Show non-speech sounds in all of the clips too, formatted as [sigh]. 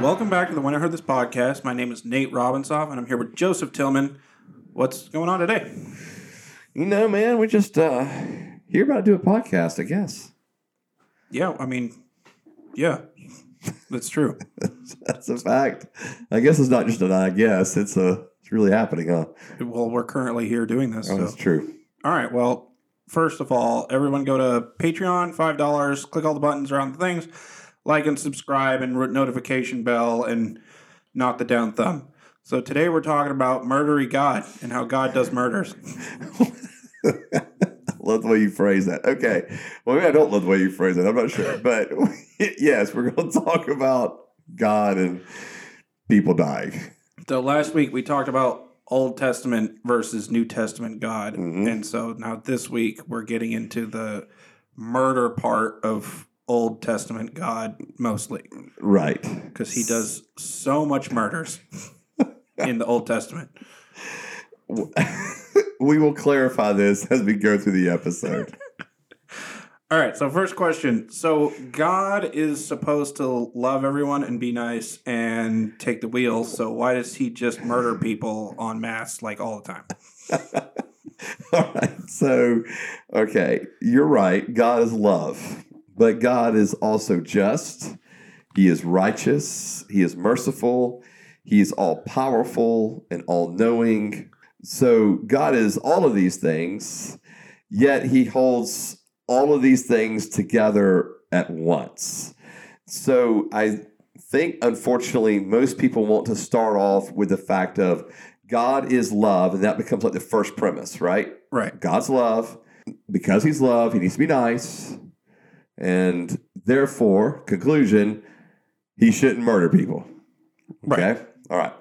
welcome back to the When I Heard This podcast. My name is Nate Robinsoff, and I'm here with Joseph Tillman. What's going on today? You know, man, we just uh here about to do a podcast, I guess. Yeah, I mean, yeah, that's true. [laughs] That's a fact. I guess it's not just an I guess. It's a it's really happening, huh? Well, we're currently here doing this. Oh, So. that's true. All right. Well, first of all, everyone go to Patreon, five dollars. Click all the buttons around the things, like and subscribe, and notification bell, and not the down thumb. So today we're talking about murdery God and how God does murders. [laughs] love the way you phrase that. Okay. Well, maybe I don't love the way you phrase it. I'm not sure. But [laughs] yes, we're going to talk about God and people dying. So last week we talked about Old Testament versus New Testament God, Mhm. and so now this week we're getting into the murder part of Old Testament God mostly Right. because he does so much murders [laughs] in the Old Testament. we will clarify this as we go through the episode. [laughs] All right, so first question. So God is supposed to love everyone and be nice and take the wheel. So why does he just murder people en masse like all the time? [laughs] All right. So, okay, you're right. God is love, but God is also just. He is righteous. He is merciful. He is all powerful and all knowing. So, God is all of these things, yet He holds all of these things together at once. So, I think, unfortunately, most people want to start off with the fact of God is love, and that becomes like the first premise, right? Right. God's love. Because he's love, he needs to be nice. And therefore, conclusion, he shouldn't murder people. Okay? Right. All right.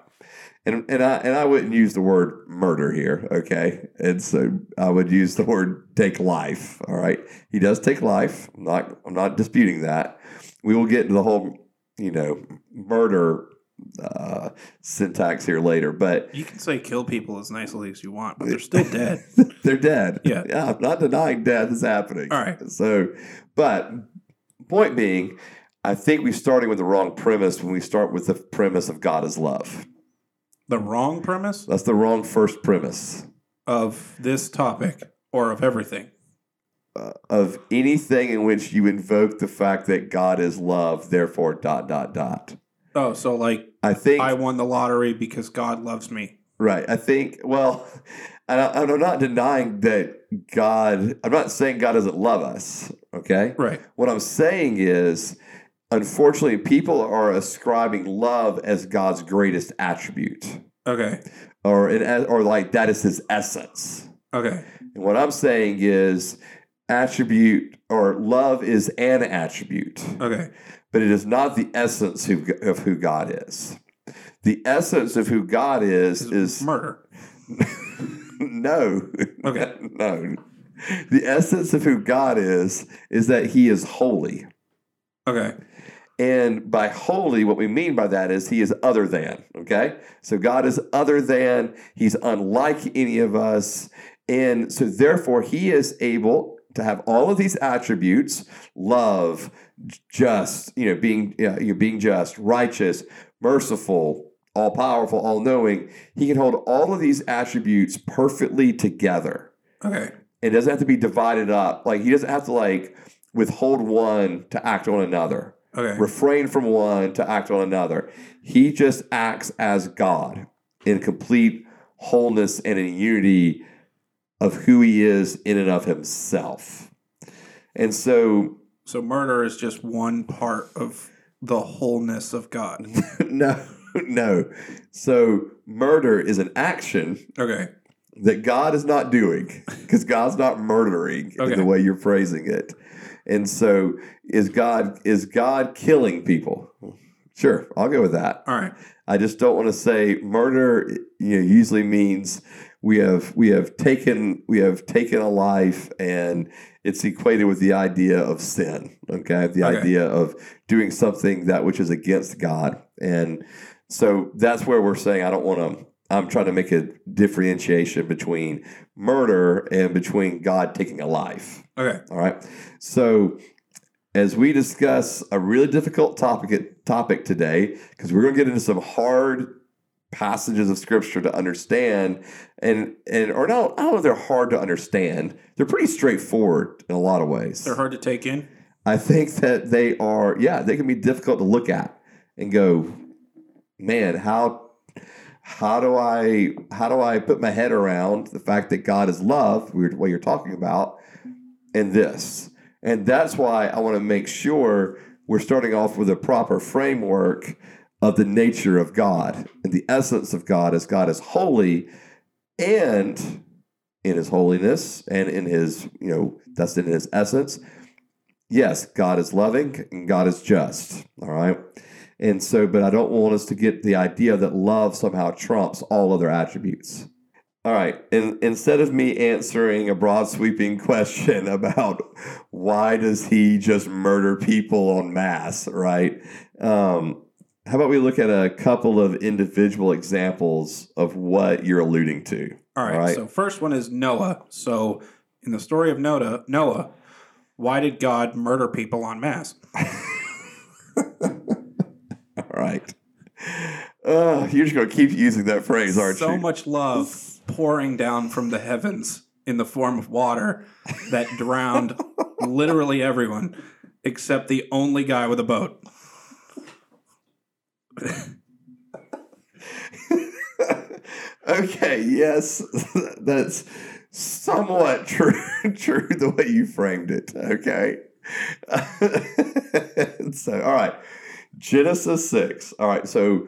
And, and I and I wouldn't use the word murder here, okay? And so I would use the word take life. All right. He does take life. I'm not I'm not disputing that. We will get into the whole, you know, murder uh, syntax here later, but You can say kill people as nicely as you want, but they're still dead. [laughs] they're dead. Yeah. Yeah. I'm not denying death is happening. All right. So, but point being, I think we're starting with the wrong premise when we start with the premise of God is love. The wrong premise That's the wrong first premise of this topic or of everything. uh, of anything in which you invoke the fact that God is love, therefore, dot, dot, dot. Oh, so like I think, I won the lottery because God loves me. right. I think, well, [laughs] and I, I'm not denying that God, I'm not saying God doesn't love us, okay? Right. What I'm saying is, unfortunately, people are ascribing love as God's greatest attribute, Okay. or or like that is His essence. Okay. And what I'm saying is, attribute or love is an attribute, Okay. But it is not the essence of who God is. The essence of who God is is murder. [laughs] no, Okay. [laughs] no. The essence of who God is is that He is holy. Okay. And by holy, what we mean by that is he is other than. Okay. So God is other than, he's unlike any of us. And so therefore, he is able to have all of these attributes love, just, you know, being, you know, being just, righteous, merciful, all powerful, all knowing. He can hold all of these attributes perfectly together. Okay. It doesn't have to be divided up. Like he doesn't have to like withhold one to act on another Okay. refrain from one to act on another. He just acts as God in complete wholeness and in unity of who he is in and of himself. And so, So murder is just one part of the wholeness of God. [laughs] no, [laughs] no. So, murder is an action Okay. that God is not doing because God's not murdering Okay. in the way you're phrasing it. And so, is God is God killing people? Sure, I'll go with that. All right. I just don't want to say murder. You know, usually means we have we have taken we have taken a life, and it's equated with the idea of sin. Okay, the Okay. idea of doing something that which is against God, and so that's where we're saying I don't want to. I'm trying to make a differentiation between murder and between God taking a life. Okay. All right. So as we discuss a really difficult topic topic today, because we're going to get into some hard passages of scripture to understand and and or no I don't know if they're hard to understand. They're pretty straightforward in a lot of ways. They're hard to take in. I think that they are yeah, they can be difficult to look at and go, man, how how do I how do I put my head around the fact that God is love, what you're talking about, and this. And that's why I want to make sure we're starting off with a proper framework of the nature of God and the essence of God as God is holy and in his holiness and in his, you know, that's in his essence. Yes, God is loving and God is just. All right. And so, but I don't want us to get the idea that love somehow trumps all other attributes. All right. And instead of me answering a broad sweeping [laughs] question about why does he just murder people en masse, right? Um, how about we look at a couple of individual examples of what you're alluding to? All right. All right? So first one is Noah. So in the story of Noah, Noah, why did God murder people en masse? [laughs] All right. Uh, you're just going to keep using that phrase, aren't so you? So much love pouring down from the heavens in the form of water that drowned [laughs] literally everyone except the only guy with a boat. Okay, yes, [laughs] that's somewhat [laughs] true, true the way you framed it. Okay. [laughs] so, all right. Genesis 6. All right. So,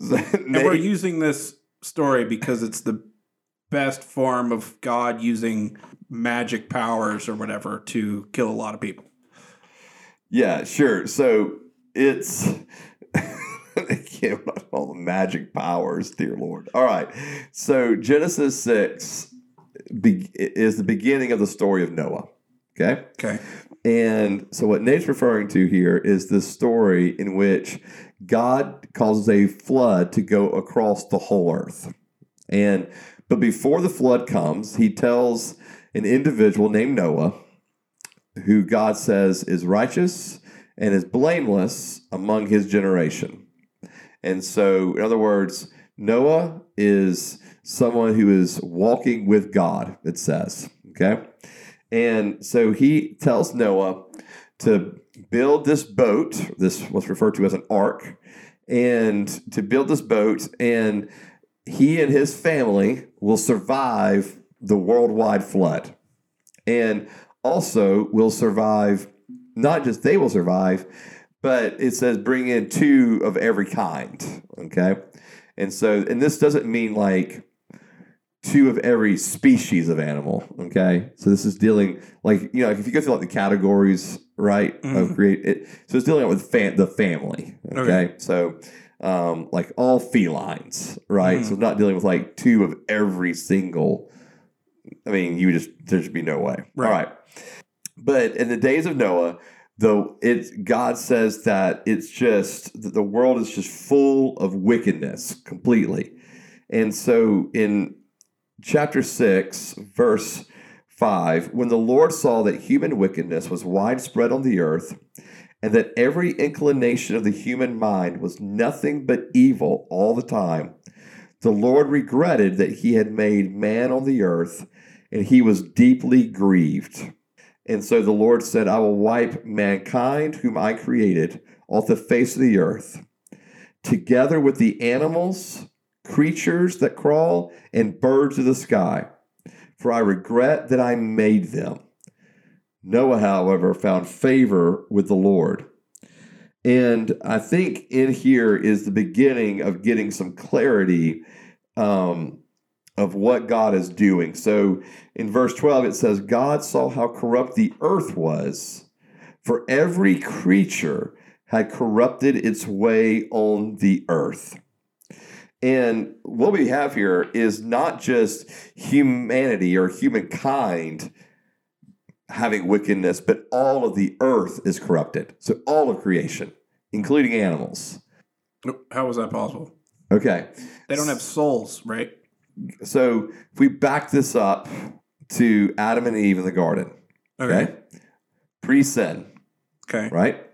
and we're using this story because it's the best form of God using magic powers or whatever to kill a lot of people. Yeah, sure. So, it's give [laughs] all the magic powers, dear Lord. All right. So Genesis 6 be- is the beginning of the story of Noah. Okay. Okay. And so what Nate's referring to here is the story in which God causes a flood to go across the whole earth. And but before the flood comes, he tells an individual named Noah, who God says is righteous and is blameless among his generation. And so, in other words, Noah is someone who is walking with God, it says. Okay. And so he tells Noah to build this boat, this what's referred to as an ark, and to build this boat, and he and his family will survive the worldwide flood. And also will survive, not just they will survive, but it says bring in two of every kind. Okay. And so, and this doesn't mean like two of every species of animal. Okay. So this is dealing like, you know, if you go through like the categories, right, mm-hmm. of create it. So it's dealing with fam- the family. Okay. okay. So, um, like all felines, right? Mm-hmm. So not dealing with like two of every single. I mean, you just there should be no way. Right. All right. But in the days of Noah, though it God says that it's just that the world is just full of wickedness completely. And so in chapter 6 verse 5 when the Lord saw that human wickedness was widespread on the earth and that every inclination of the human mind was nothing but evil all the time the Lord regretted that he had made man on the earth and he was deeply grieved and so the Lord said, I will wipe mankind, whom I created, off the face of the earth, together with the animals, creatures that crawl, and birds of the sky. For I regret that I made them. Noah, however, found favor with the Lord. And I think in here is the beginning of getting some clarity um, of what God is doing. So in verse 12, it says, God saw how corrupt the earth was, for every creature had corrupted its way on the earth. And what we have here is not just humanity or humankind having wickedness, but all of the earth is corrupted. So all of creation, including animals. How was that possible? Okay. They don't have souls, right? So if we back this up to Adam and Eve in the garden, okay, okay? pre sin, Okay. right?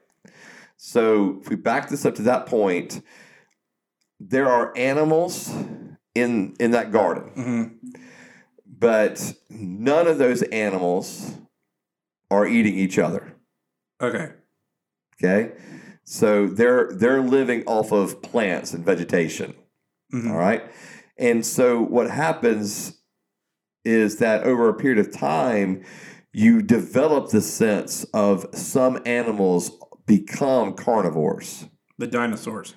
So if we back this up to that point, there are animals in in that garden, hmm but none of those animals are eating each other. Okay. Okay, so they're they're living off of plants and vegetation. Mhm. All right, and so what happens is that over a period of time, you develop the sense of some animals become carnivores, The dinosaurs.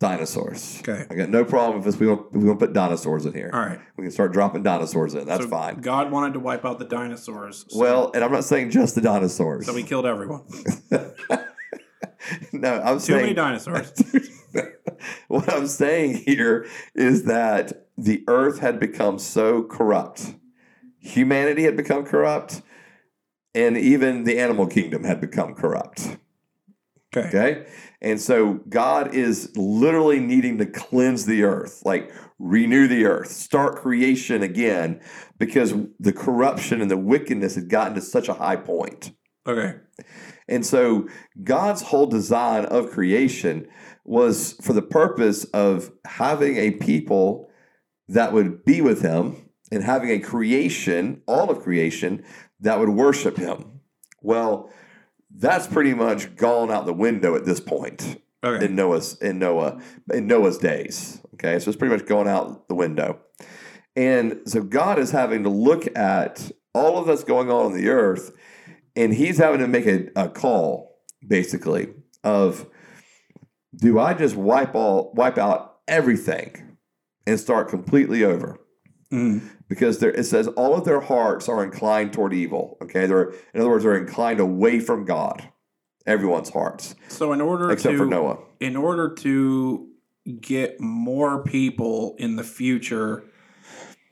dinosaurs. Okay. I got no problem if it's, we don't, we don't put dinosaurs in here. All right. We can start dropping dinosaurs in. That's So fine. God wanted to wipe out the dinosaurs. so- Well, and I'm not saying just the dinosaurs. so we killed everyone. [laughs] no, I'm Too many dinosaurs. [laughs] [laughs] what I'm saying here is that the earth had become so corrupt, humanity had become corrupt, and even the animal kingdom had become corrupt. Okay. Okay. And so God is literally needing to cleanse the earth, like renew the earth, start creation again, because the corruption and the wickedness had gotten to such a high point. Okay. And so God's whole design of creation was for the purpose of having a people that would be with him and having a creation, all of creation, that would worship him. Well, that's pretty much gone out the window at this point Okay. in Noah's in Noah in Noah's days. Okay, so it's pretty much going out the window. And so God is having to look at all of that's going on on the earth, and He's having to make a, a call, basically, of do I just wipe all wipe out everything and start completely over? Mhm. because there, it says all of their hearts are inclined toward evil. Okay, they're in other words, they're inclined away from God. Everyone's hearts, So in order except to for Noah. in order to get more people in the future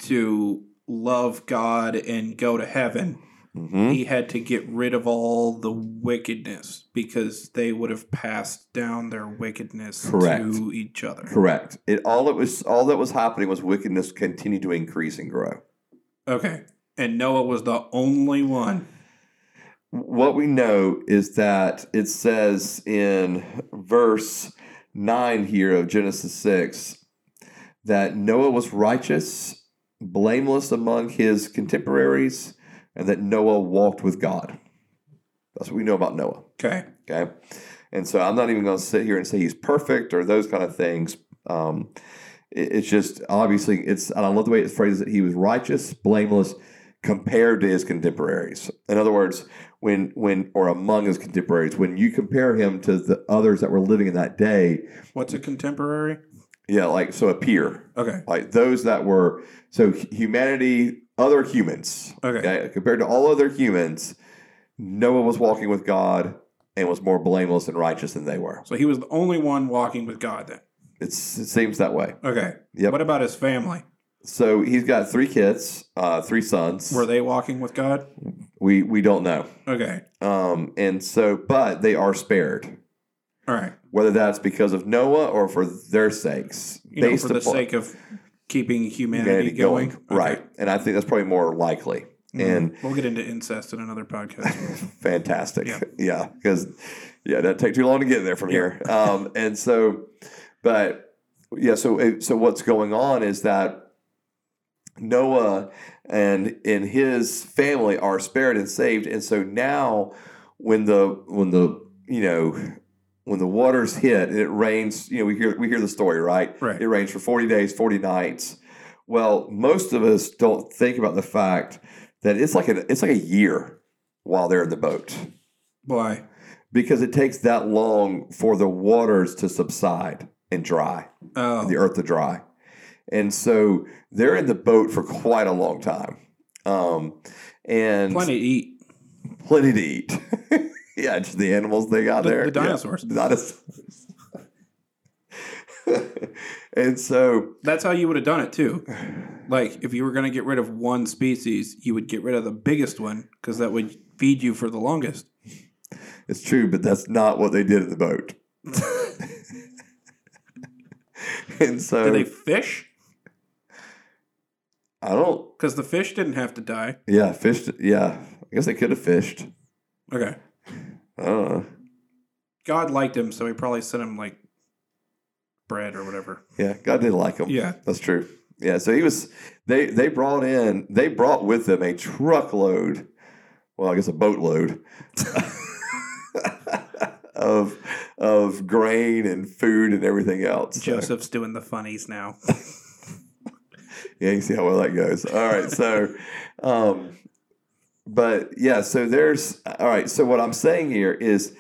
to love God and go to heaven, hmm he had to get rid of all the wickedness because they would have passed down their wickedness Correct. to each other. Correct. It all it was all that was happening was wickedness continued to increase and grow. Okay. And Noah was the only one. What we know is that it says in verse nine here of Genesis six that Noah was righteous, blameless among his contemporaries, and that Noah walked with God. That's what we know about Noah. Okay. Okay. And so I'm not even going to sit here and say he's perfect or those kind of things. Um, it- it's just obviously it's, and I love the way it phrases it. He was righteous, blameless compared to his contemporaries. In other words, when, when, or among his contemporaries, when you compare him to the others that were living in that day, What's a contemporary? yeah, like, so a peer, Okay. like those that were, so humanity, other humans, Okay. compared to all other humans, Noah was walking with God and was more blameless and righteous than they were. So he was the only one walking with God then. It's, it seems that way. Okay. Yep. What about his family? So he's got three kids, uh, three sons. Were they walking with God? we we don't know, Okay. um, and so but they are spared. All right. Whether that's because of Noah or for their sakes, You know, for the sake of keeping humanity, humanity going. going, Okay. right? And I think that's probably more likely. Mhm. And we'll get into incest in another podcast. [laughs] fantastic. Yeah. Yeah, because yeah, it doesn't take too long to get there from here. Um, and so, but yeah, so so what's going on is that Noah and and his family are spared and saved, and so now when the when the you know when the waters hit and it rains, you know we hear we hear the story right. Right. It rains for forty days, forty nights. Well, most of us don't think about the fact that it's like a it's like a year while they're in the boat Why? because it takes that long for the waters to subside and dry, Oh. the earth to dry. And so they're in the boat for quite a long time. Um, and Plenty to eat. plenty to eat. [laughs] [laughs] yeah, just the animals they got The- there. the Yeah, dinosaurs. the dinosaurs. [laughs] and so, That's how you would have done it too. Like if you were going to get rid of one species, you would get rid of the biggest one because that would feed you for the longest. it's true, but that's not what they did in the boat. [laughs] and so, Did they fish? I don't, Because the fish didn't have to die. yeah, fished, yeah, I guess they could have fished. Okay. I I don't know. God liked him, so he probably sent him like bread or whatever. Yeah, God did like him. Yeah. That's true. Yeah, so he was. They they brought in. They brought with them a truckload. Well, I guess a boatload [laughs] of of grain and food and everything else. So- Joseph's doing the funnies now. [laughs] yeah, you see how well that goes. All right, so, [laughs] um, but yeah, so there's all right. So what I'm saying here is,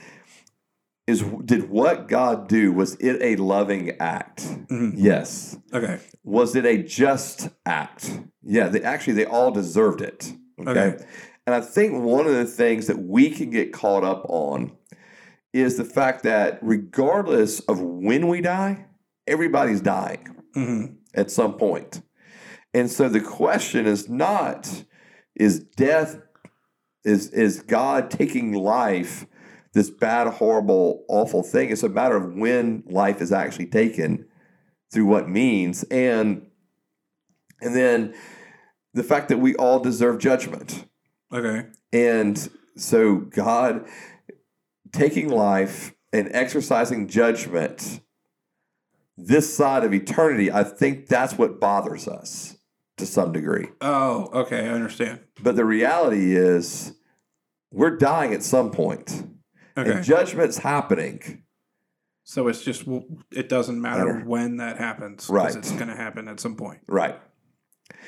is did what God do? Was it a loving act? Mhm. Yes. Okay. Was it a just act? Yeah, they actually they all deserved it. Okay? Okay. And I think one of the things that we can get caught up on is the fact that regardless of when we die, everybody's dying hmm at some point. And so the question is not is death is is God taking life this bad horrible awful thing? It's a matter of when life is actually taken through what means. And and then the fact that we all deserve judgment. Okay. and so God taking life and exercising judgment this side of eternity, I think that's what bothers us to some degree. Oh, okay. I understand. But the reality is we're dying at some point. Okay. And judgment's happening. so it's just it doesn't matter when that happens, Right. It's going to happen at some point. Right.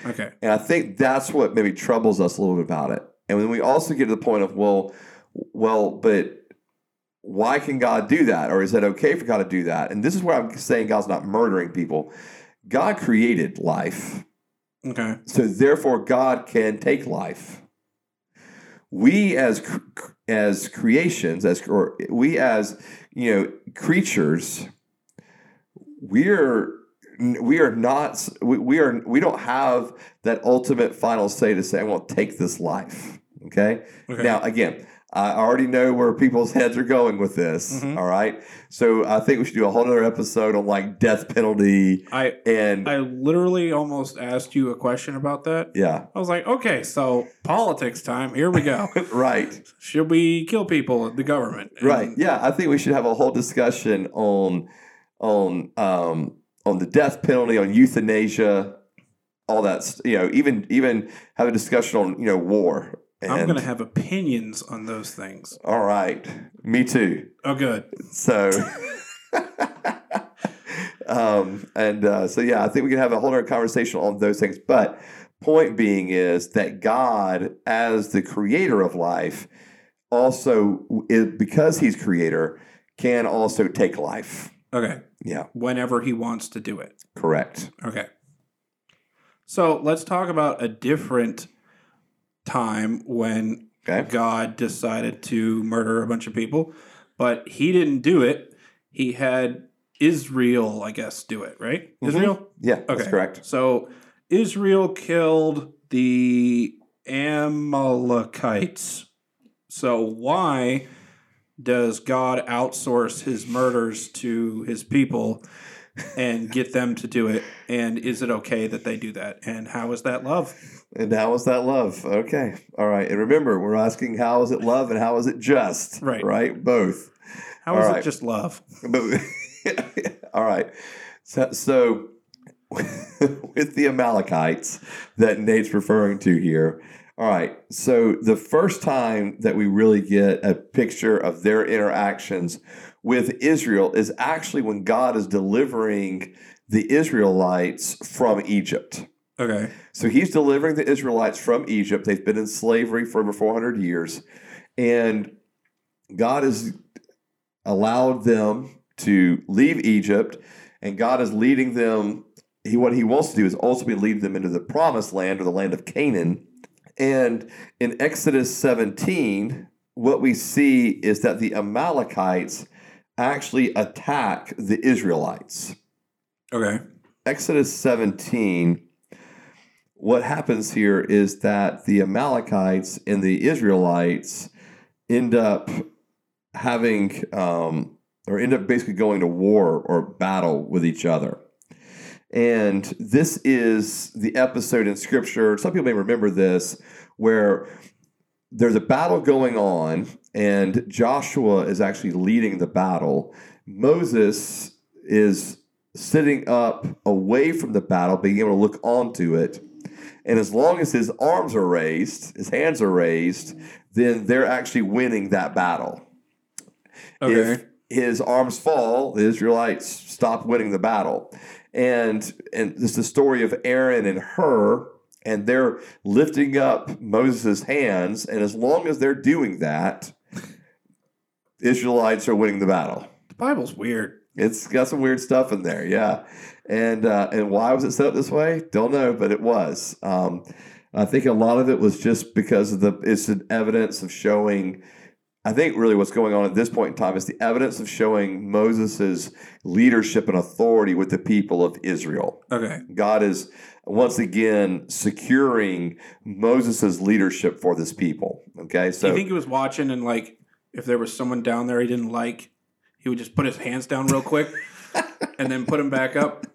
Okay. And I think that's what maybe troubles us a little bit about it. And then we also get to the point of, well, well, but why can God do that? Or is it okay for God to do that? And this is where I'm saying God's not murdering people. God created life. Okay. So therefore God can take life. We as as creations, as or we as you know creatures, we're we are not we, we are we don't have that ultimate final say to say I want to take this life. Okay. Okay. Now again, I already know where people's heads are going with this. Mhm. all right. So I think we should do a whole other episode on like death penalty I and I literally almost asked you a question about that. yeah. I was like, okay, so politics time. Here we go. [laughs] right. Should we kill people? The government. And- Right. Yeah, I think we should have a whole discussion on on um on the death penalty, on euthanasia, all that. You know, even even have a discussion on you know war. And, I'm going to have opinions on those things. All right. Me too. Oh, good. So. [laughs] um and uh, so yeah i think we can have a whole other conversation on those things but point being is that god as the creator of life also because he's creator can also take life Okay. yeah Whenever he wants to do it. correct Okay. So let's talk about a different time when okay God decided to murder a bunch of people, but he didn't do it. He had Israel, I guess, do it, right? Mhm. Israel? yeah that's Okay. correct So Israel killed the Amalekites. So why does God outsource his murders to his people and get them to do it? And is it okay that they do that? And how is that love? and how is that love okay all right and remember we're asking how is it love and how is it just Right. right both How is All it right. just love? But [laughs] all right, so, so [laughs] with the Amalekites that Nate's referring to here. All right, so the first time that we really get a picture of their interactions with Israel is actually when God is delivering the Israelites from Egypt. Okay. So he's delivering the Israelites from Egypt. They've been in slavery for over 400 years. And God has allowed them to leave Egypt. And God is leading them. He, what he wants to do is ultimately lead them into the promised land or the land of Canaan. And in Exodus 17, what we see is that the Amalekites actually attack the Israelites. Okay. Exodus 17, what happens here is that the Amalekites and the Israelites end up having, um, or end up basically going to war or battle with each other. And this is the episode in Scripture, some people may remember this, where there's a battle going on, and Joshua is actually leading the battle. Moses is sitting up away from the battle, being able to look onto it. And as long as his arms are raised, his hands are raised, then they're actually winning that battle. Okay. If his arms fall, the Israelites stop winning the battle. And and this is the story of Aaron and Hur, and they're lifting up Moses' hands, and as long as they're doing that, Israelites are winning the battle. the Bible's weird. It's got some weird stuff in there, yeah. And uh, and why was it set up this way? Don't know, but it was. Um, I think a lot of it was just because of the it's an evidence of showing. I think really what's going on at this point in time is the evidence of showing Moses' leadership and authority with the people of Israel. Okay. God is once again securing Moses' leadership for this people. Okay, so you think he was watching and like if there was someone down there he didn't like, he would just put his hands down real quick [laughs] and then put him back up,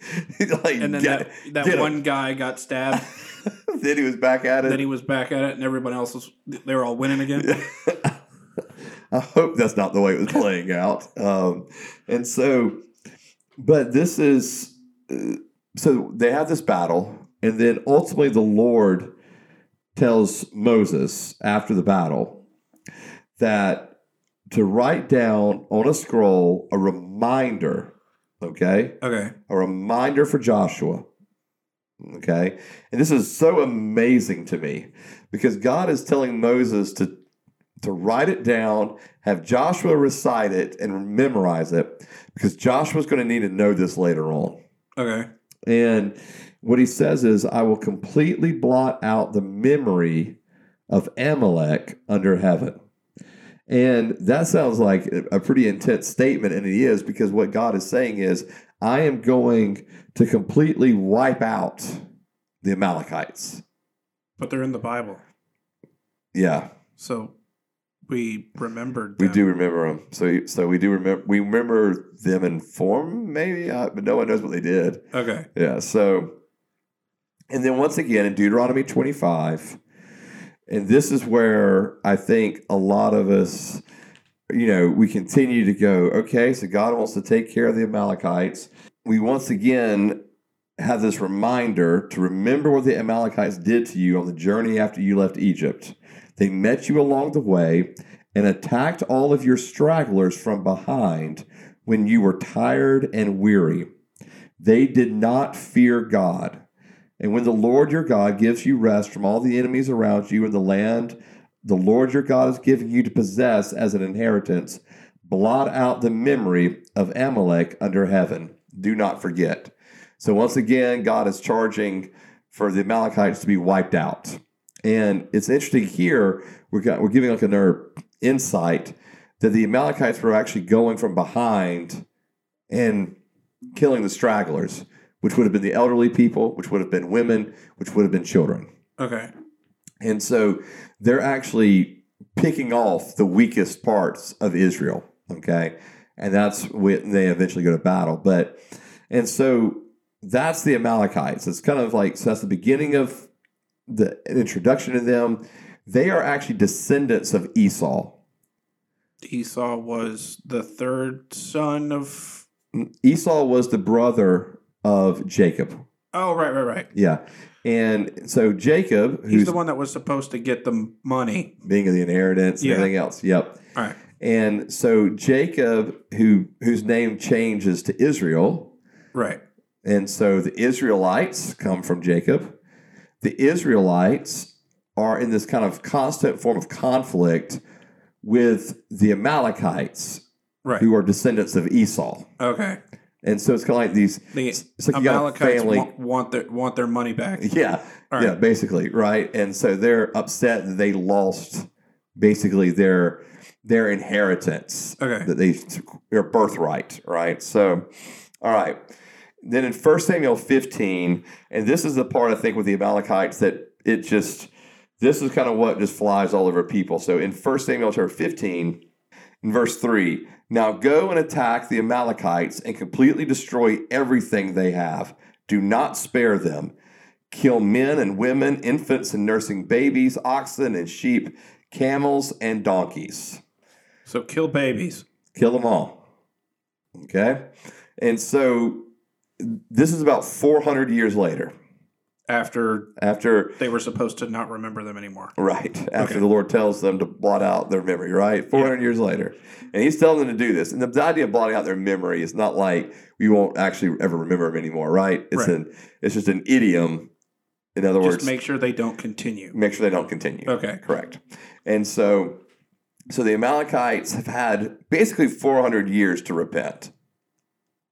[laughs] like, and then get- that, that one guy got stabbed. [laughs] then he was back at it. then he was back at it, and everyone else was they were all winning again. I hope that's not the way it was playing out. Um, and so, but this is uh, so they have this battle, and then ultimately the Lord tells Moses after the battle that to write down on a scroll a reminder, okay, Okay. a reminder for Joshua. Okay. And this is so amazing to me because God is telling Moses to, to write it down, have Joshua recite it and memorize it because Joshua's going to need to know this later on. Okay. And what he says is, I will completely blot out the memory of Amalek under heaven. And that sounds like a pretty intense statement, and it is because what God is saying is, I am going to completely wipe out the Amalekites. But they're in the Bible, Yeah, so we remembered. we do remember them. So, so we do remember. We remember them in form, maybe, uh, but no one knows what they did. Okay. Yeah. So, and then once again in Deuteronomy 25, and this is where I think a lot of us, you know, we continue to go, okay, so God wants to take care of the Amalekites. We once again have this reminder to remember what the Amalekites did to you on the journey after you left Egypt. They met you along the way and attacked all of your stragglers from behind when you were tired and weary. They did not fear God. And when the Lord your God gives you rest from all the enemies around you in the land the Lord your God is giving you to possess as an inheritance, blot out the memory of Amalek under heaven. Do not forget. So, once again, God is charging for the Amalekites to be wiped out. And it's interesting here, we're, got, we're giving like another insight that the Amalekites were actually going from behind and killing the stragglers, which would have been the elderly people, which would have been women, which would have been children. Okay. And so they're actually picking off the weakest parts of Israel. Okay. And that's when they eventually go to battle. But, and so that's the Amalekites. It's kind of like, so that's the beginning of the introduction to them. They are actually descendants of Esau. Esau was the third son of. Mm, Esau was the brother of Jacob. Oh, right, right, right. Yeah. And so Jacob, He's the one that was supposed to get the money. being of the inheritance and everything else. Yep. All right. And so Jacob, who whose name changes to Israel, Right. and so the Israelites come from Jacob. The Israelites are in this kind of constant form of conflict with the Amalekites, Right. who are descendants of Esau. Okay. And so it's kind of like these. The It's like Amalekites want, want their want their money back. [laughs] Yeah, All yeah, basically, right. And so they're upset that they lost basically their their inheritance Okay. that they their birthright, right? So, all right. Then in 1 Samuel 15, and this is the part I think with the Amalekites that it just this is kind of what just flies all over people. So in 1 Samuel chapter 15, in verse 3, now go and attack the Amalekites and completely destroy everything they have. Do not spare them. kill men and women, infants and nursing babies, oxen and sheep, camels and donkeys. So kill babies. Kill them all. Okay? And so this is about 400 years later After after they were supposed to not remember them anymore. Right. After Okay. the Lord tells them to blot out their memory, right? 400 years later. And he's telling them to do this. And the, the idea of blotting out their memory is not like we won't actually ever remember them anymore, right? It's Right. an it's just an idiom. In other Just words, make sure they don't continue. make sure they don't continue. Okay. Correct. And so so the Amalekites have had basically 400 years to repent.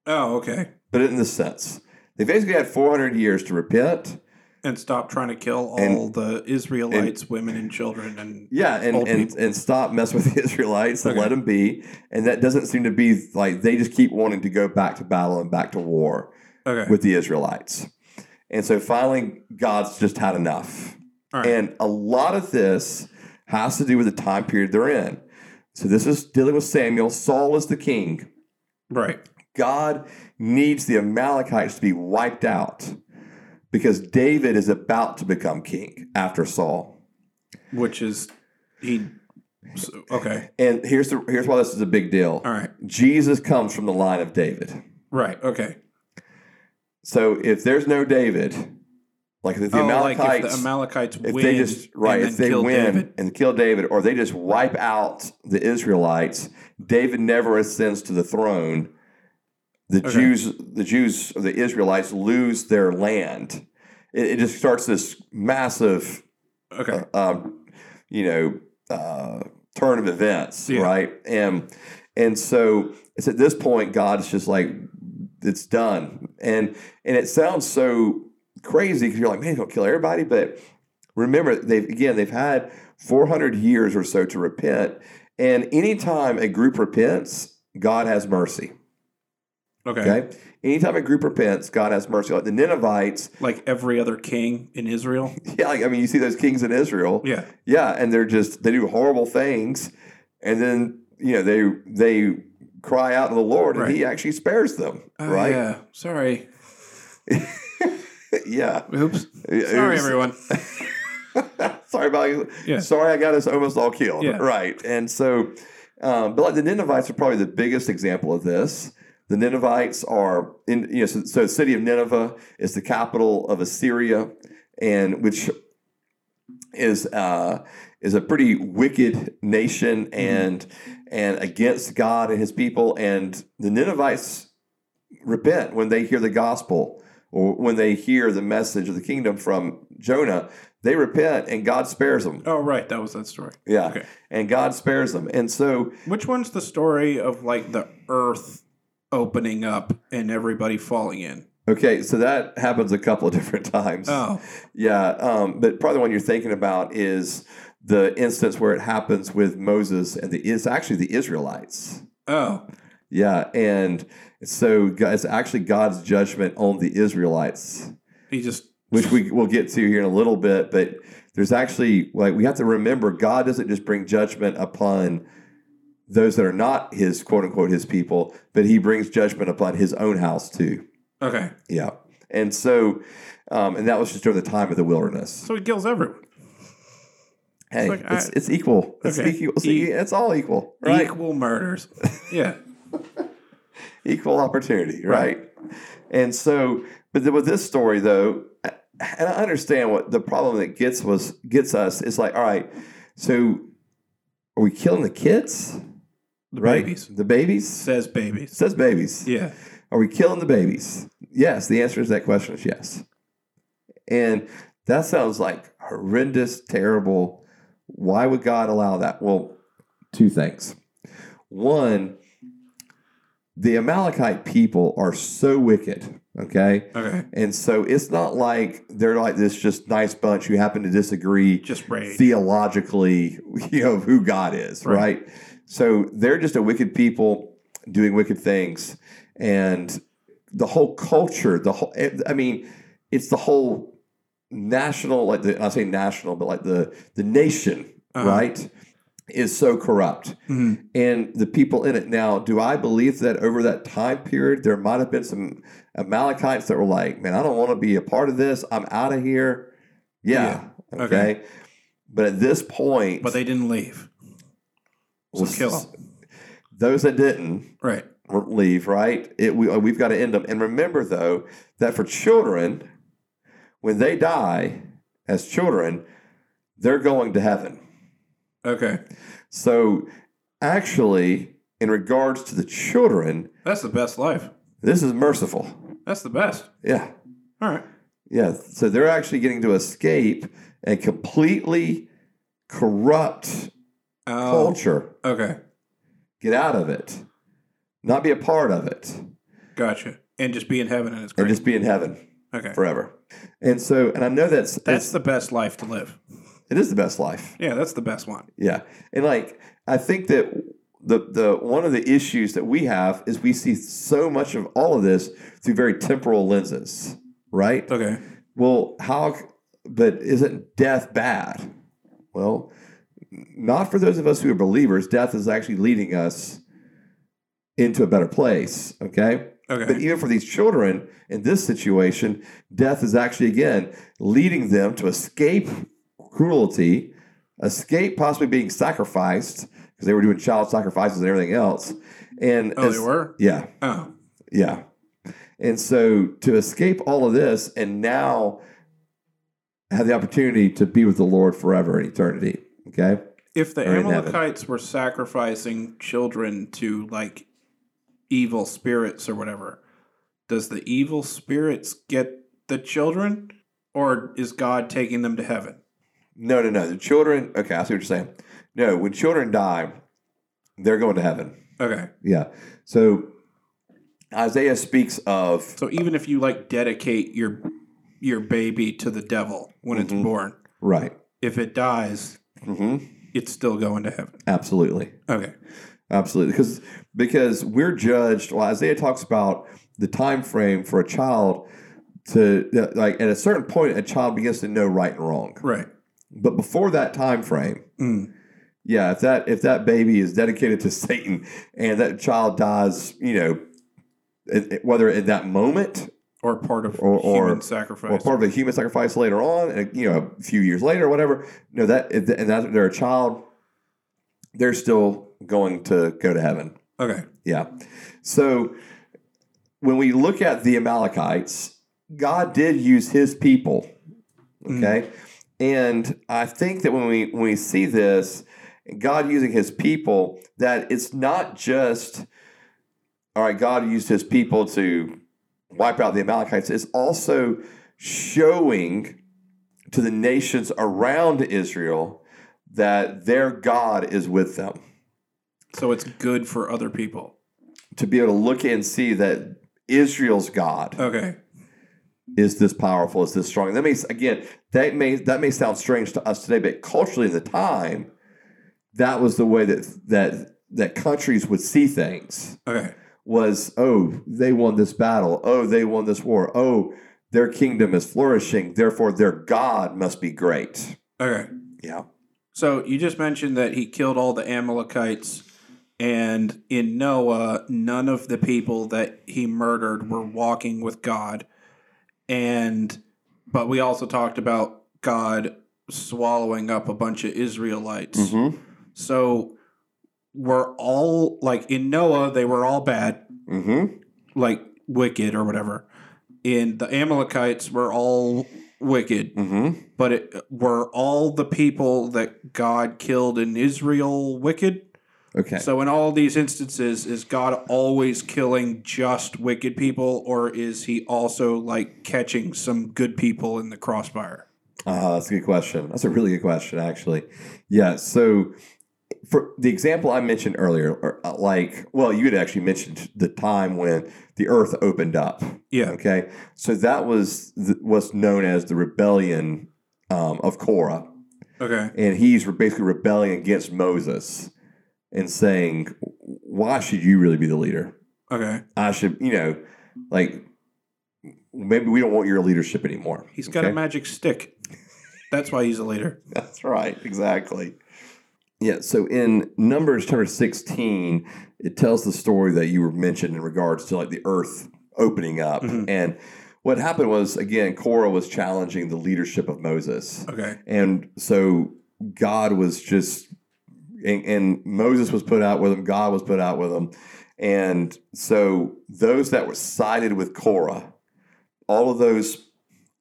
Oh, okay. Put it in this sense. They basically had 400 years to repent. And stop trying to kill all And- the Israelites, women and children, and Yeah, and, and, people. and stop messing with the [laughs] Israelites and Okay. let them be. And that doesn't seem to be like they just keep wanting to go back to battle and back to war okay. with the Israelites. And so finally, God's just had enough. right. And a lot of this has to do with the time period they're in. So this is dealing with Samuel. Saul is the king. right. God needs the Amalekites to be wiped out because David is about to become king after Saul. Which is he. so- okay. And here's the here's why this is a big deal. All right. Jesus comes from the line of David. Right. Okay. So if there's no David, like if the oh, like Amalekites, if the Amalekites if they just right, if they win David. and kill David, or they just wipe out the Israelites, David never ascends to the throne. The Okay. Jews, the Jews, the Israelites lose their land. It, it just starts this massive Okay. um, you know, uh, turn of events, Yeah. right? And and so it's at this point God's just like, it's done, and and it sounds so crazy because you're like, man, don't kill everybody, but remember they've again they've had 400 years or so to repent, and anytime a group repents, God has mercy. Okay. Okay. Anytime a group repents, God has mercy. Like the Ninevites, Like every other king in Israel. [laughs] yeah, like, I mean, you see those kings in Israel, Yeah. Yeah, and they're just they do horrible things, and then you know they they cry out to the Lord, and He actually spares them. Oh, right? Yeah. Sorry. [laughs] yeah. Oops. Sorry, everyone. [laughs] Sorry about you. Yeah. Sorry, I got us almost all killed. Yeah. Right, and so, um, but like the Ninevites are probably the biggest example of this. The Ninevites are in you know so, so the city of Nineveh is the capital of Assyria, and which is uh, is a pretty wicked nation and and against God and His people. And the Ninevites repent when they hear the gospel or when they hear the message of the kingdom from Jonah. They repent and God spares them. Oh, right. That was that story. Yeah, Okay. and God spares them. And so Which one's the story of like the earth opening up and everybody falling in? okay, so that happens a couple of [laughs] different times. Oh, Yeah, um, but probably the one you're thinking about is the instance where it happens with Moses and the is actually the Israelites. oh, Yeah, and so it's actually God's judgment on the Israelites, he just which we will get to here in a little bit. But there's actually like we have to remember God doesn't just bring judgment upon those that are not His quote unquote His people, but He brings judgment upon His own house too. okay. Yeah, and so um, and that was just during the time of the wilderness. So he kills everyone. Hey, like, it's, I- it's equal. It's Okay. equal. It's, E- it's all equal, right? Equal murders. Yeah. [laughs] equal opportunity, right? And so, but with this story though, and I understand what the problem that gets was gets us is like, all right, so are we killing the kids? The right? babies. The babies? Says babies. says babies. Yeah. Are we killing the babies? Yes. The answer to that question is yes. And that sounds like horrendous, terrible. Why would God allow that? Well, two things. One, the Amalekite people are so wicked, okay? Okay. And so it's not like they're like this just nice bunch who happen to disagree Just theologically, [laughs] you know, of who God is, Right. right. So they're just a wicked people doing wicked things. And the whole culture, the whole, I mean, it's the whole national, like the, I say national, but like the, the nation, Uh-huh. right, is so corrupt Mhm. and the people in it now do i believe that over that time period there might have been some amalekites that were like man i don't want to be a part of this i'm out of here yeah, Yeah. okay. Okay. but at this point But they didn't leave. So well, kill those that didn't Right. leave right it, we, uh, we've got to end them and remember though that for children when they die as children they're going to heaven Okay. so actually in regards to the children That's the best life. this is merciful That's the best. yeah All right. yeah so they're actually getting to escape a completely corrupt Oh, culture okay. get out of it not be a part of it Gotcha. And just be in heaven and it's great. and just be in heaven okay. forever and so and i know that's That's the best life to live. it is the best life Yeah, that's the best one. Yeah, and like I think that the the one of the issues that we have is we see so much of all of this through very temporal lenses, right? Okay. Well, how? But isn't death bad? Well, not for those of us who are believers. Death is actually leading us into a better place. Okay. Okay. But even for these children in this situation, death is actually again leading them to escape cruelty, escape possibly being sacrificed because they were doing child sacrifices and everything else. And oh, as- they were? yeah, Oh. yeah. And so to escape all of this and now have the opportunity to be with the Lord forever in eternity. Okay. If the Or. Amalekites were sacrificing children to like evil spirits or whatever, does the evil spirits get the children or is God taking them to heaven? No, no, no. The children, okay, I see what you're saying. No, when children die, they're going to heaven. Okay. Yeah. So Isaiah speaks of So even if you like dedicate your your baby to the devil when Mhm. it's born, right. if it dies, hmm it's still going to heaven. Absolutely. Okay. Absolutely. Because because we're judged. Well, Isaiah talks about the time frame for a child to like at a certain point, a child begins to know right and wrong. Right. But before that time frame, Mm. yeah, if that if that baby is dedicated to [laughs] Satan and that child dies, you know, whether in that moment Or part of Or- or- human sacrifice. or part of a human sacrifice later on, and, you know, a few years later or whatever, you know that and that they're a child, they're still going to go to heaven. okay. Yeah. So when we look at the Amalekites, God did use his people. Mm. Okay. And I think that when we when we see this, God using his people, that it's not just all right, God used his people to wipe out the Amalekites. is also showing to the nations around Israel that their God is with them So it's good for other people. to be able to look and see that Israel's God Okay. is this powerful, is this strong. That may again that may that may sound strange to us today, but culturally at the time, that was the way that that that countries would see things. Okay. Was oh they won this battle, oh they won this war, oh their kingdom is flourishing, therefore their God must be great. Okay. Yeah, So you just mentioned that he killed all the Amalekites, and in Noah, none of the people that he murdered were walking with God. And but we also talked about God swallowing up a bunch of Israelites. mm-hmm. So we're all like in Noah, they were all bad, Mm-hmm. like wicked or whatever. In the Amalekites were all wicked Mm-hmm. but it, were all the people that God killed in Israel wicked? Okay. So in all these instances, is God always killing just wicked people, or is he also like catching some good people in the crossfire? Uh, that's a good question. That's a really good question, actually. Yeah. So, for the example I mentioned earlier, or, uh, like, well, you had actually mentioned the time when the earth opened up. Yeah. Okay. So that was th- what's known as the rebellion um, of Korah, Okay. and he's basically rebelling against Moses and saying, "Why should you really be the leader? Okay. I should, you know, like." Maybe we don't want your leadership anymore. He's got a magic stick. That's why he's a leader. [laughs] That's right, exactly. Yeah, so in Numbers chapter 16, it tells the story that you were mentioned in regards to like the earth opening up. Mhm. And what happened was, again, Korah was challenging the leadership of Moses. Okay. And so God was just, and, and Moses was put out with him, God was put out with him. And so those that were sided with Korah, all of those,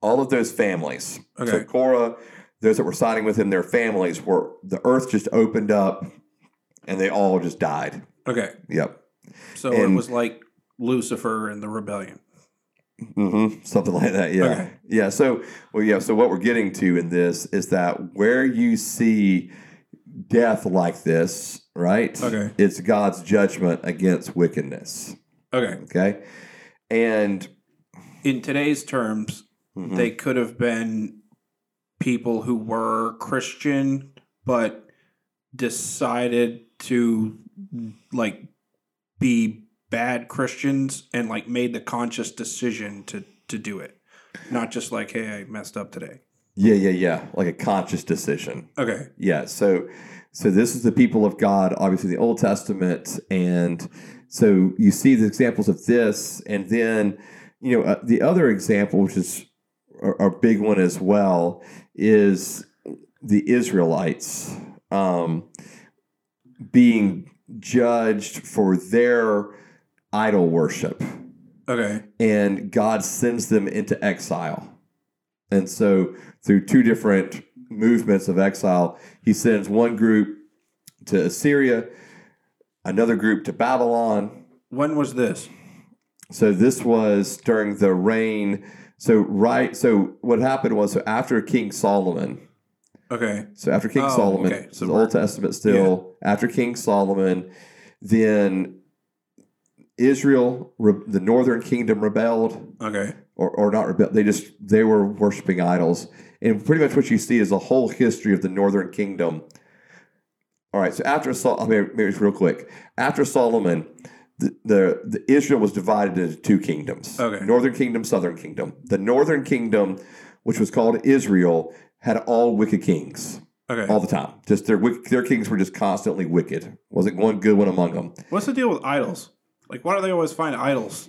all of those families. So Okay. Korah, those that were siding with him, their families were the earth just opened up, and they all just died. Okay. Yep. So it was like Lucifer and the rebellion. Mm-hmm. Something like that. Yeah. Okay. Yeah. So, well, yeah. So, what we're getting to in this is that where you see death like this, right? Okay. It's God's judgment against wickedness. Okay. Okay. And In today's terms, mhm, they could have been people who were Christian but decided to like be bad Christians and like made the conscious decision to to do it. Not just like, hey, I messed up today. yeah, yeah, yeah, like a conscious decision. Okay. Yeah. So, so this is the people of God, obviously the Old Testament, and so you see the examples of this, and then you know uh, the other example, which is a, a big one as well, is the Israelites um, being judged for their idol worship Okay. and God sends them into exile. And so, through two different movements of exile, He sends one group to Assyria, another group to Babylon. When was this? So, this was during the reign. So, right. So, what happened was so after King Solomon, Okay. so after King Oh, Solomon, okay. So the Old Testament still, after King Solomon, then Israel, re- the northern kingdom rebelled Okay. or, or not rebel. They just they were worshiping idols, and pretty much what you see is a whole history of the Northern Kingdom. All right, so after Sol, I mean, maybe real quick, after Solomon, the, the, the Israel was divided into two kingdoms: Okay. Northern Kingdom, Southern Kingdom. The Northern Kingdom, which was called Israel, had all wicked kings Okay. all the time. Just their their kings were just constantly wicked. Wasn't one good one among them. What's the deal with idols? Like, why do they always find idols?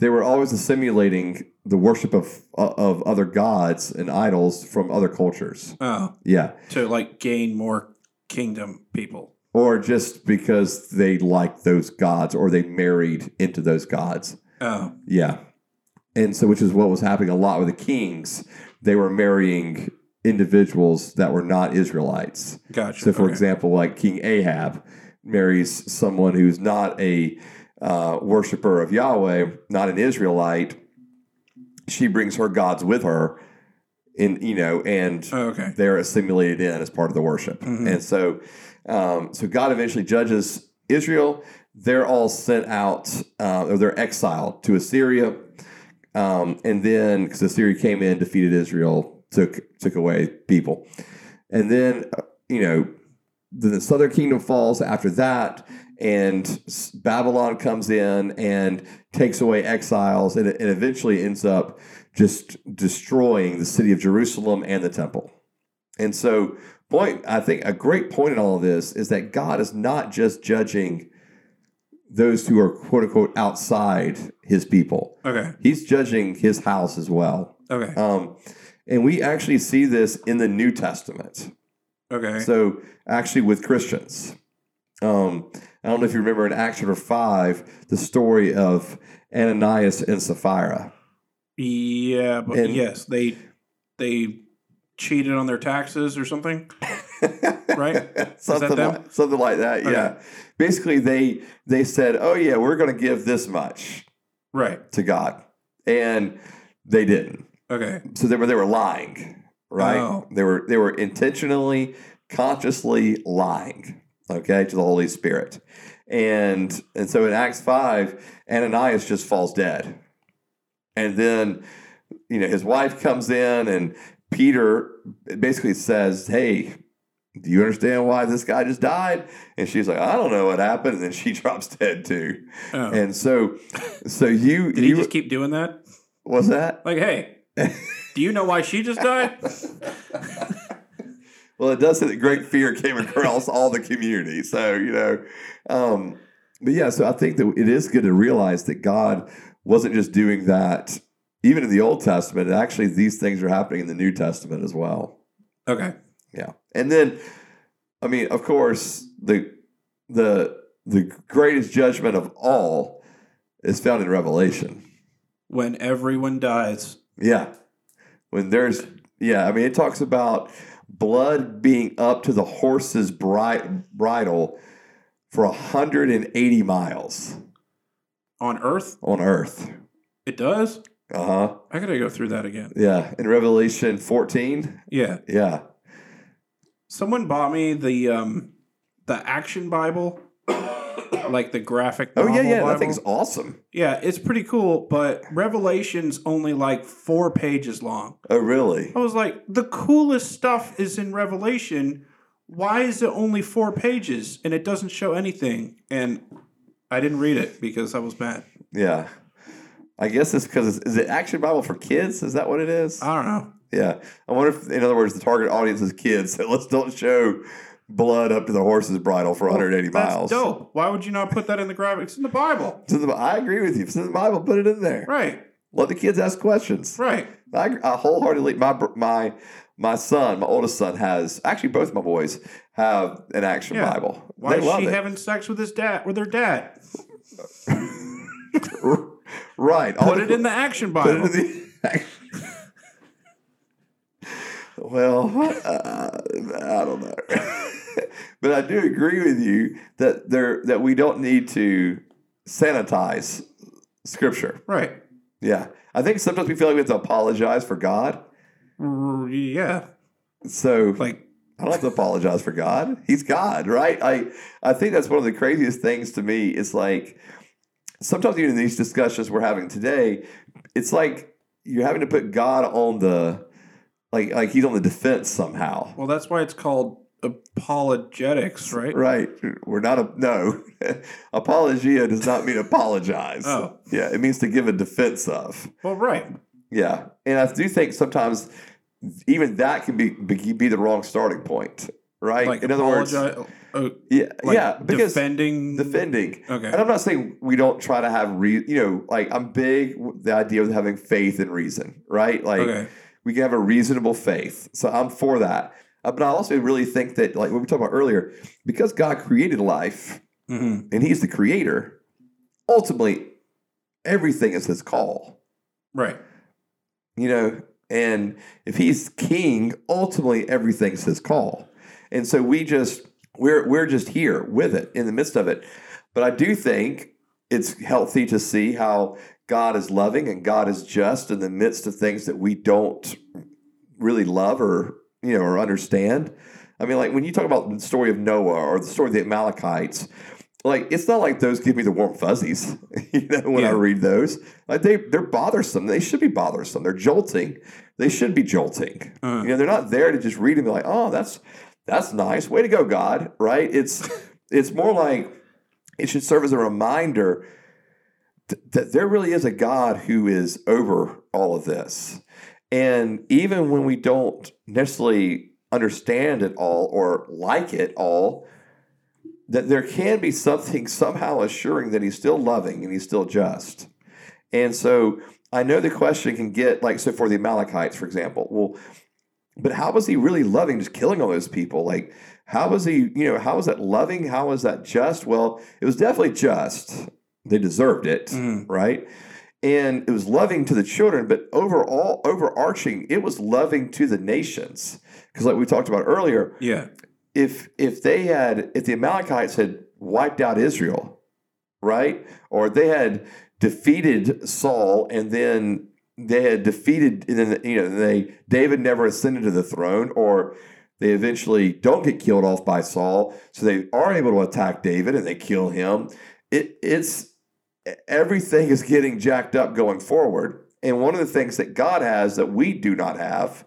they were always assimilating the worship of of other gods and idols from other cultures. Oh, Yeah, to like gain more kingdom people. Or just because they liked those gods or they married into those gods. Oh, Yeah, and so which is what was happening a lot with the kings. They were marrying individuals that were not Israelites. gotcha. So, for Okay. example, like King Ahab marries someone who's not a uh, worshiper of Yahweh, not an Israelite. She brings her gods with her, in you know, and Oh, okay. they're assimilated in as part of the worship. Mhm. And so, um, so God eventually judges Israel. They're all sent out, uh, or they're exiled to Assyria, um, and then because Assyria came in, defeated Israel, took took away people, and then uh, you know the southern kingdom falls after that and babylon comes in and takes away exiles and, and eventually ends up just destroying the city of jerusalem and the temple and so point i think a great point in all of this is that god is not just judging those who are quote unquote outside his people Okay. he's judging his house as well Okay. um, and we actually see this in the new testament Okay. so actually, with Christians, um, I don't know if you remember in Acts chapter five the story of Ananias and Sapphira. Yeah, but and- yes, they they cheated on their taxes or something. Right? [laughs] something like something like that. Okay. Yeah. Basically, they they said, "Oh yeah, we're going to give this much Right. to God," and they didn't. Okay. So they were they were lying, right? Oh. They were they were intentionally, consciously lying, okay, to the Holy Spirit. And and so in Acts 5, Ananias just falls dead. And then you know, his wife comes in and Peter basically says, "Hey, do you understand why this guy just died?" And she's like, "I don't know what happened." And then she [laughs] drops dead too. Oh. And so so you Did you he just keep doing that? was that? Like, hey, do you know why she just died? [laughs] Well, it does say that great fear came across all the community. So, you know, um, but yeah, so I think that it is good to realize that God wasn't just doing that even in the Old Testament. Actually, these things are happening in the New Testament as well. Okay. Yeah. And then, I mean, of course, the the the greatest judgment of all is found in Revelation. When everyone dies. Yeah. When there's yeah, I mean it talks about blood being up to the horse's bri- bridle for 180 miles On Earth? on earth. It does? Uh-huh. I gotta go through that again. Yeah, in Revelation 14. Yeah. Yeah. Someone bought me the um the action Bible. like the graphic Oh yeah, yeah, Bible. that thing's awesome. Yeah, it's pretty cool, but Revelation's only like four pages long. Oh really? I was like, the coolest stuff is in Revelation. Why is it only four pages and it doesn't show anything? And I didn't read it because I was mad. Yeah. I guess it's because is it Action Bible for kids? Is that what it is? I don't know. Yeah. I wonder if, in other words, the target audience is kids. [laughs] So let's don't show blood up to the horse's bridle for 180 That's miles. dope. Why would you not put that in the graphics It's in the Bible? In the- I agree with you. It's in the Bible, put it in there. Right, Let the kids ask questions. right. I, I wholeheartedly, my my my son, my oldest son, has actually both my boys have an action Yeah. Bible. Why they is she it. having sex with his dad? With her dad? [laughs] right. all Put the- it in the action Bible. [laughs] well, uh, I don't know, [laughs] but I do agree with you that there that we don't need to sanitize Scripture. Right. Yeah, I think sometimes we feel like we have to apologize for God. R- Yeah. So Like I don't have to apologize for God. He's God, right? I I think that's one of the craziest things to me. Is like sometimes even in these discussions we're having today, it's like you're having to put God on the like like he's on the defense somehow. Well, that's why it's called apologetics, right? Right. We're not a no. [laughs] Apologia does not mean apologize. Oh. Yeah, it means to give a defense of. Well, right. Yeah. And I do think sometimes even that can be be, the wrong starting point. Right? Like in other words, uh, yeah, like yeah, because defending. defending. Okay. And I'm not saying we don't try to have re- you know, like I'm big the idea of having faith and reason, right? Like Okay. we can have a reasonable faith. So I'm for that. Uh, but I also really think that, like what we talked about earlier, because God created life hmm and He's the creator, ultimately everything is His call. Right. You know, and if He's King, ultimately everything's His call. And so we just we're we're just here with it in the midst of it. But I do think it's healthy to see how God is loving and God is just in the midst of things that we don't really love or you know or understand. I mean, like when you talk about the story of Noah or the story of the Amalekites, like it's not like those give me the warm fuzzies. [laughs] you know, when I read those, like they they're bothersome. They should be bothersome. They're jolting. They should be jolting. Uh, You know, they're not there to just read and be like, oh, that's that's nice. Way to go, God. Right? It's [laughs] it's more like it should serve as a reminder th- that there really is a God who is over all of this. And even when we don't necessarily understand it all or like it all, that there can be something somehow assuring that he's still loving and he's still just. And so I know the question can get like, so for the Amalekites, for example, well, but how was he really loving just killing all those people? Like, how was he, you know, how was that loving? How was that just? Well, it was definitely just. They deserved it, Mhm. right? And it was loving to the children, but overall, overarching, it was loving to the nations. Because, like we talked about earlier, yeah. If if they had if the Amalekites had wiped out Israel, right, or they had defeated Saul and then they had defeated and then you know they David never ascended to the throne or they eventually don't get killed off by Saul, so they are able to attack David and they kill him. It it's everything is getting jacked up going forward. And one of the things that God has that we do not have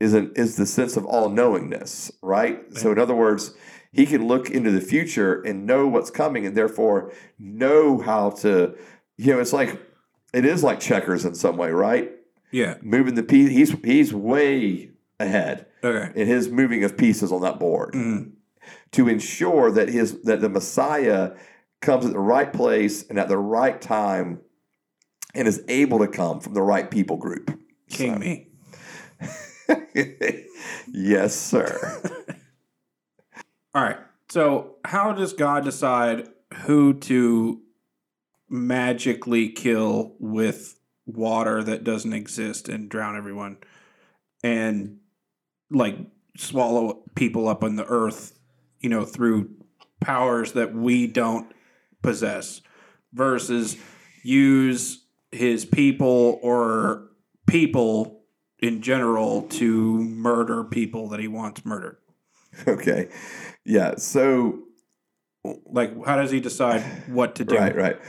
is an, is the sense of all knowingness, right? So in other words, he can look into the future and know what's coming and therefore know how to you know, it's like it is like checkers in some way, right? Yeah. Moving the piece he's he's way ahead Okay. in his moving of pieces on that board Mhm. to ensure that his that the Messiah comes at the right place and at the right time and is able to come from the right people group. King So- me. Yes, sir. All right. So, how does God decide who to magically kill with water that doesn't exist and drown everyone and like swallow people up on the earth, you know, through powers that we don't possess versus use his people or people in general to murder people that he wants murdered? okay. Yeah. So Like, how does he decide what to do? right, right.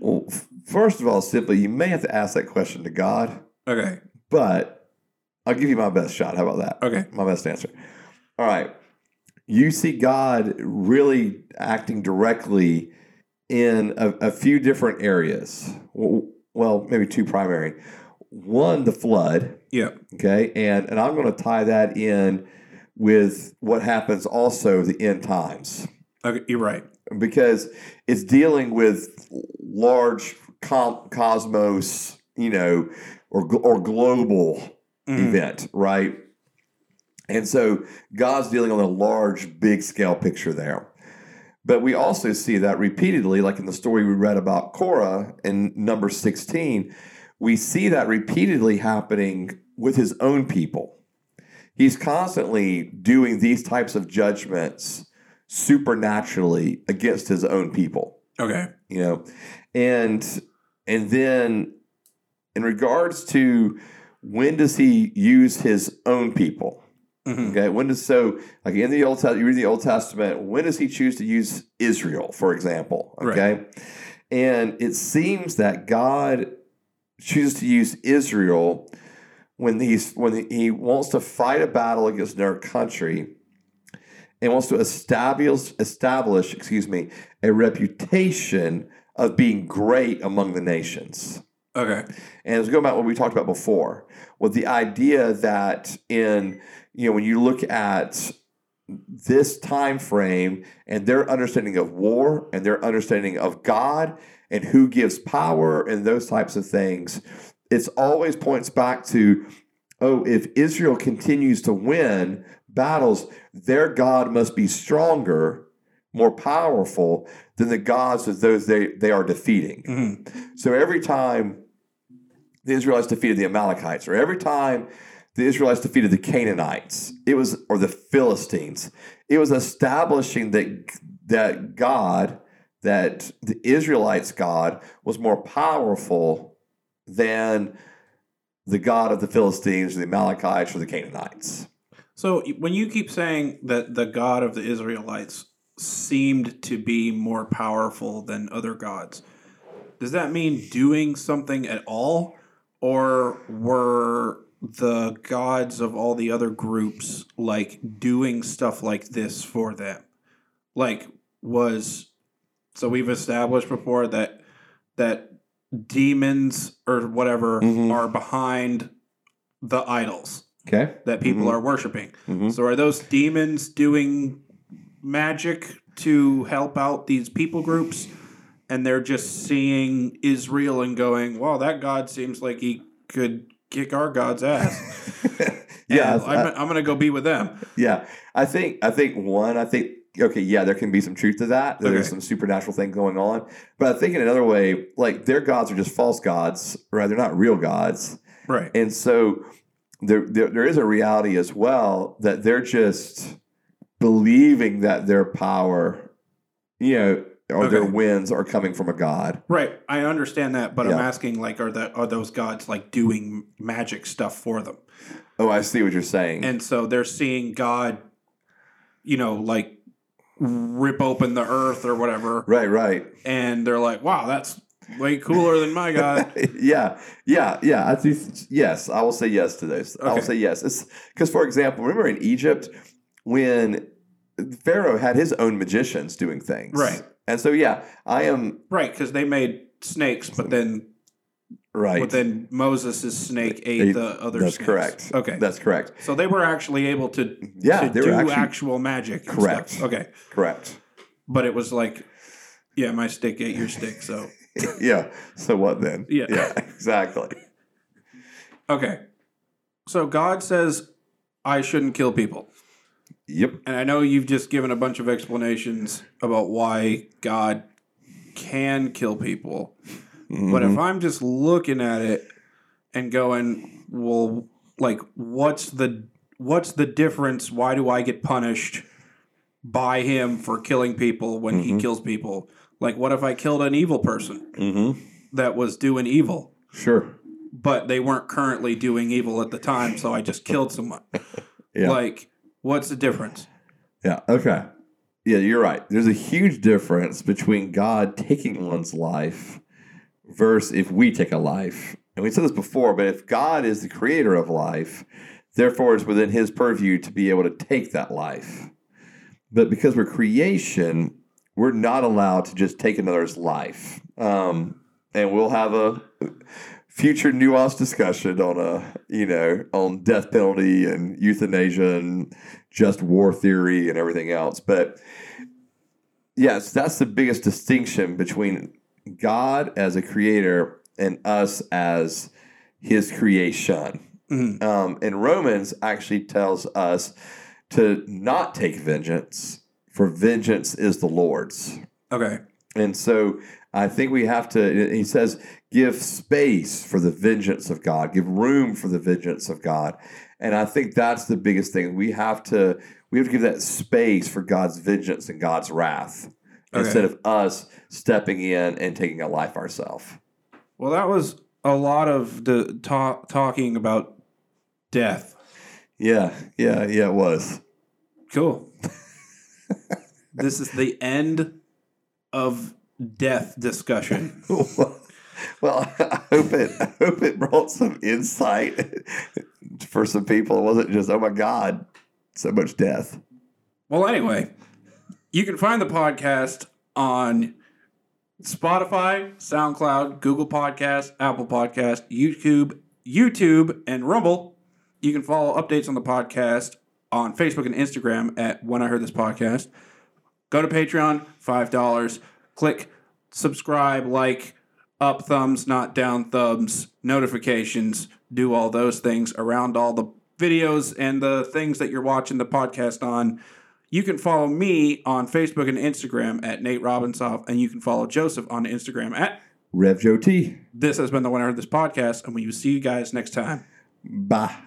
Well, first of all, simply you may have to ask that question to God, Okay. but I'll give you my best shot. How about that? Okay. my best answer. All right. You see God really acting directly in a, a few different areas. Well, maybe two primary. One, the flood. Yeah. Okay. And, and I'm going to tie that in with what happens also the end times Okay. You're right. because it's dealing with large com- cosmos, you know, or, or global Mhm. event, right? And so God's dealing on a large, big scale picture there. But we also see that repeatedly, like in the story we read about Korah in number 16, we see that repeatedly happening with his own people. He's constantly doing these types of judgments supernaturally against his own people Okay. you know and and then in regards to when does he use his own people Mhm. okay when does so like in the old testament you read the old testament when does he choose to use israel for example okay and it seems that god chooses to use israel when he's when he wants to fight a battle against their country and wants to establish establish excuse me a reputation of being great among the nations Okay. and it's going back to what we talked about before with the idea that in you know when you look at this time frame and their understanding of war and their understanding of God and who gives power and those types of things it's always points back to oh if Israel continues to win battles their God must be stronger more powerful than the gods of those they, they are defeating Mhm. so every time the Israelites defeated the Amalekites, or every time the Israelites defeated the Canaanites, it was or the Philistines, it was establishing that that God, that the Israelites' God was more powerful than the God of the Philistines, or the Amalekites, or the Canaanites. So when you keep saying that the God of the Israelites seemed to be more powerful than other gods, does that mean doing something at all? Or were the gods of all the other groups like doing stuff like this for them? Like was so we've established before that that demons or whatever Mhm. are behind the idols Okay. that people Mhm. are worshiping. Mhm. So are those demons doing magic to help out these people groups? And they're just seeing Israel and going, "Wow, that God seems like he could kick our God's ass." [laughs] yeah, I- I'm, I'm going to go be with them. Yeah, I think I think one, I think okay, yeah, there can be some truth to that. There's Okay. some supernatural thing going on, but I think in another way, like their gods are just false gods, right? They're not real gods, Right. and so there there, there is a reality as well that they're just believing that their power, you know, or their Okay. wins are coming from a god. Right. I understand that, but I'm asking like are that are those gods like doing magic stuff for them? Oh, I see what you're saying. And so they're seeing God, you know, like rip open the earth or whatever. right, right. and they're like, "Wow, that's way cooler than my god." [laughs] yeah, yeah, yeah. I think yes. I will say yes to this. I will say yes. It's because, for example, remember in Egypt when Pharaoh had his own magicians doing things, Right. And so, yeah, I am right, because they made snakes, but then Right. But then Moses' snake ate Ate- the other That's snakes. correct. Okay. That's correct. so they were actually able to, Yeah, to they were do actually- actual magic. Correct. stuff. Okay. Correct. But it was like, yeah, my stick ate your stick. So, [laughs] yeah. So what then? Yeah. Yeah. Exactly. okay. So God says, I shouldn't kill people. Yep. And I know you've just given a bunch of explanations about why God can kill people. But Mm-hmm. if I'm just looking at it and going, well, like what's the what's the difference? Why do I get punished by him for killing people when Mm-hmm. he kills people? Like what if I killed an evil person Mm-hmm. that was doing evil, Sure. but they weren't currently doing evil at the time, so I just killed someone. [laughs] Yeah. Like what's the difference? Yeah. Okay. Yeah, you're right. There's a huge difference between God taking one's life versus if we take a life. And we said this before, but if God is the creator of life, therefore it's within his purview to be able to take that life. But because we're creation, we're not allowed to just take another's life. Um, and we'll have a future nuanced discussion on a you know on death penalty and euthanasia and just war theory and everything else but yes that's the biggest distinction between god as a creator and us as his creation Mhm. um, and romans actually tells us to not take vengeance for vengeance is the lord's Okay. and so I think we have to, he says, give space for the vengeance of God, give room for the vengeance of God. And I think that's the biggest thing. We have to, we have to give that space for God's vengeance and God's wrath Okay. instead of us stepping in and taking a life ourselves. Well, that was a lot of the talk, talking about death. Yeah, yeah, yeah, it was. Cool. [laughs] this is the end of death discussion. [laughs] well, I hope it, I hope it brought some insight for some people. It wasn't just, oh my God, so much death. Well, anyway, you can find the podcast on Spotify, SoundCloud, Google Podcast, Apple Podcast, YouTube, YouTube, and Rumble. You can follow updates on the podcast on Facebook and Instagram at When I Heard This Podcast. Go to Patreon, five dollars. Click subscribe, like, up thumbs, not down thumbs, notifications. Do all those things around all the videos and the things that you're watching the podcast on. You can follow me on Facebook and Instagram at Nate Robinsoff, and you can follow Joseph on Instagram at. Rev Joe This has been the I Heard This podcast, and we will see you guys next time. Bye.